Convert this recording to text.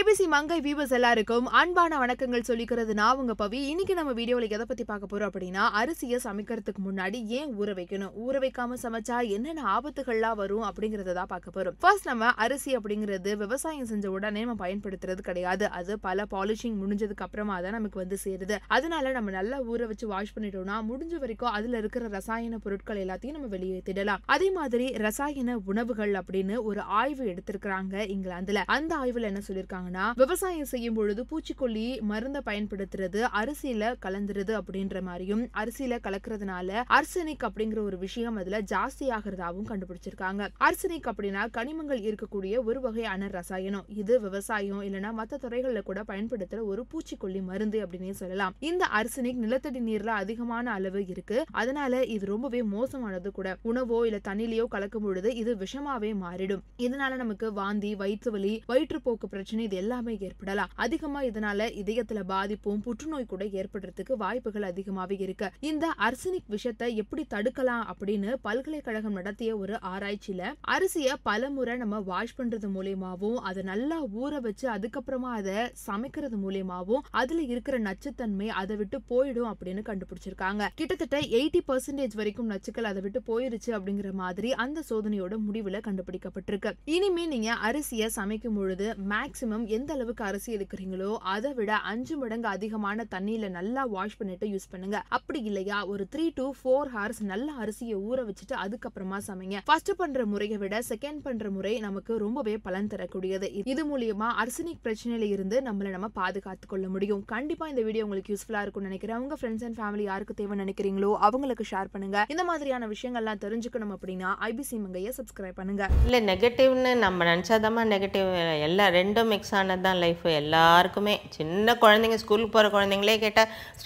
IBC மங்கை viewers எல்லாருக்கும் அன்பான வணக்கங்கள் சொல்லிக்கிறது நான் உங்க பவி. இன்னைக்கு நம்ம வீடியோல எதை பத்தி பார்க்க போறோம் அப்படின்னா அரிசியை சமைக்கிறதுக்கு முன்னாடி ஏன் ஊற வைக்கணும்? ஊற வைக்காம சமைச்சா என்னென்ன ஆபத்துகள்லாம் வரும் அப்படிங்கறத தான் பார்க்க போறோம். ஃபர்ஸ்ட் நம்ம அரிசி அப்படிங்கிறது விவசாயம் செஞ்ச உடனே நம்ம பயன்படுத்துறது கிடையாது. அது பல பாலிஷிங் முடிஞ்சதுக்கு அப்புறமா தான் நமக்கு வந்து சேருது. அதனால நம்ம நல்லா ஊற வச்சு வாஷ் பண்ணிட்டோம்னா முடிஞ்ச வரைக்கும் அதுல இருக்கிற ரசாயன பொருட்கள் எல்லாத்தையும் நம்ம வெளியேற்றிடலாம் அதே மாதிரி ரசாயன உணவுகள் அப்படின்னு ஒரு ஆய்வு எடுத்திருக்கிறாங்க இங்கிலாந்துல. அந்த ஆய்வுல என்ன சொல்லியிருக்காங்க சொல்லிருக்காங்கன்னா விவசாயம் செய்யும் பொழுது பூச்சிக்கொல்லி மருந்தை பயன்படுத்துறது அரிசியில கலந்துருது அப்படின்ற மாதிரியும் அரிசியில கலக்கிறதுனால அர்சனிக் அப்படிங்கிற ஒரு விஷயம் அதுல ஜாஸ்தி ஆகிறதாவும் கண்டுபிடிச்சிருக்காங்க. அர்சனிக் அப்படின்னா கனிமங்கள் இருக்கக்கூடிய ஒரு வகையான ரசாயனம். இது விவசாயம் இல்லைன்னா மத்த துறைகள்ல கூட பயன்படுத்துற ஒரு பூச்சிக்கொல்லி மருந்து அப்படின்னே சொல்லலாம். இந்த அர்சனிக் நிலத்தடி நீர்ல அதிகமான அளவு இருக்கு. அதனால இது ரொம்பவே மோசமானது கூட. உணவோ இல்ல தண்ணிலையோ கலக்கும் பொழுது இது விஷமாவே மாறிடும். இதனால நமக்கு வாந்தி வயிற்று வலி வயிற்றுப்போக்கு பிரச்சனை இது எல்லாமே ஏற்படலாம். அதிகமா இதனால இதயத்துல பாதிப்பும் புற்றுநோய் கூட ஏற்படுறதுக்கு வாய்ப்புகள் அதிகமாவே இருக்கு. இந்த அர்சனிக் விஷத்தை எப்படி தடுக்கலாம் அப்படின்னு பல்கலைக்கழகம் நடத்திய ஒரு ஆராய்ச்சியில அரிசிய பலமுறை நம்ம வாஷ் பண்றது மூலியமாவும் அதை நல்லா ஊற வச்சு அதுக்கப்புறமா அதை சமைக்கிறது மூலியமாவும் அதுல இருக்கிற நச்சுத்தன்மை அதை விட்டு போயிடும் அப்படின்னு கண்டுபிடிச்சிருக்காங்க. கிட்டத்தட்ட எயிட்டி பர்சன்டேஜ் வரைக்கும் நச்சுக்கள் அதை விட்டு போயிருச்சு அப்படிங்கிற மாதிரி அந்த சோதனையோட முடிவுல கண்டுபிடிக்கப்பட்டிருக்கு. இனிமே நீங்க அரிசியை சமைக்கும் பொழுது மேக்சிமம் எந்த அளவுக்கு அரிசி எடுக்கிறீங்களோ அதை விட அஞ்சு மடங்கு அதிகமான தண்ணியில நல்லா வாஷ் பண்ணிட்டு யூஸ் பண்ணுங்க. அப்படி இல்லையா? ஒரு த்ரீ டு ஃபோர் ஹவர்ஸ் நல்ல அரிசியை ஊற வச்சுட்டு அதுக்கப்புறமா சமைங்க. ஃபர்ஸ்ட் பண்ற முறையை விட செகண்ட் பண்ற முறை நமக்கு ரொம்பவே பலன் தரக்கூடியது. இது மூலியமா அர்சனிக் பிரச்சனையில இருந்து நம்மளை நம்ம பாதுகாத்து கொள்ள முடியும். கண்டிப்பா இந்த வீடியோ உங்களுக்கு யூஸ்ஃபுல்லா இருக்கும்னு நினைக்கிறேன். உங்க ஃப்ரெண்ட்ஸ் அண்ட் ஃபேமிலி யாருக்கு தேவை நினைக்கிறீங்களோ அவங்களுக்கு ஷேர் பண்ணுங்க. இந்த மாதிரியான விஷயங்கள்லாம் தெரிஞ்சுக்கணும் அப்படின்னா ஐபிசி மங்கையை சப்ஸ்கிரைப் பண்ணுங்க. இல்லை நெகட்டிவ்னு நம்ம நினைச்சாதான் நெகட்டிவ் எல்லா ரெண்டும் மிக்ஸ் ஆனது தான் லைஃப் எல்லாருக்குமே. சின்ன குழந்தைங்க ஸ்கூலுக்கு போகிற குழந்தைங்களே கேட்டால்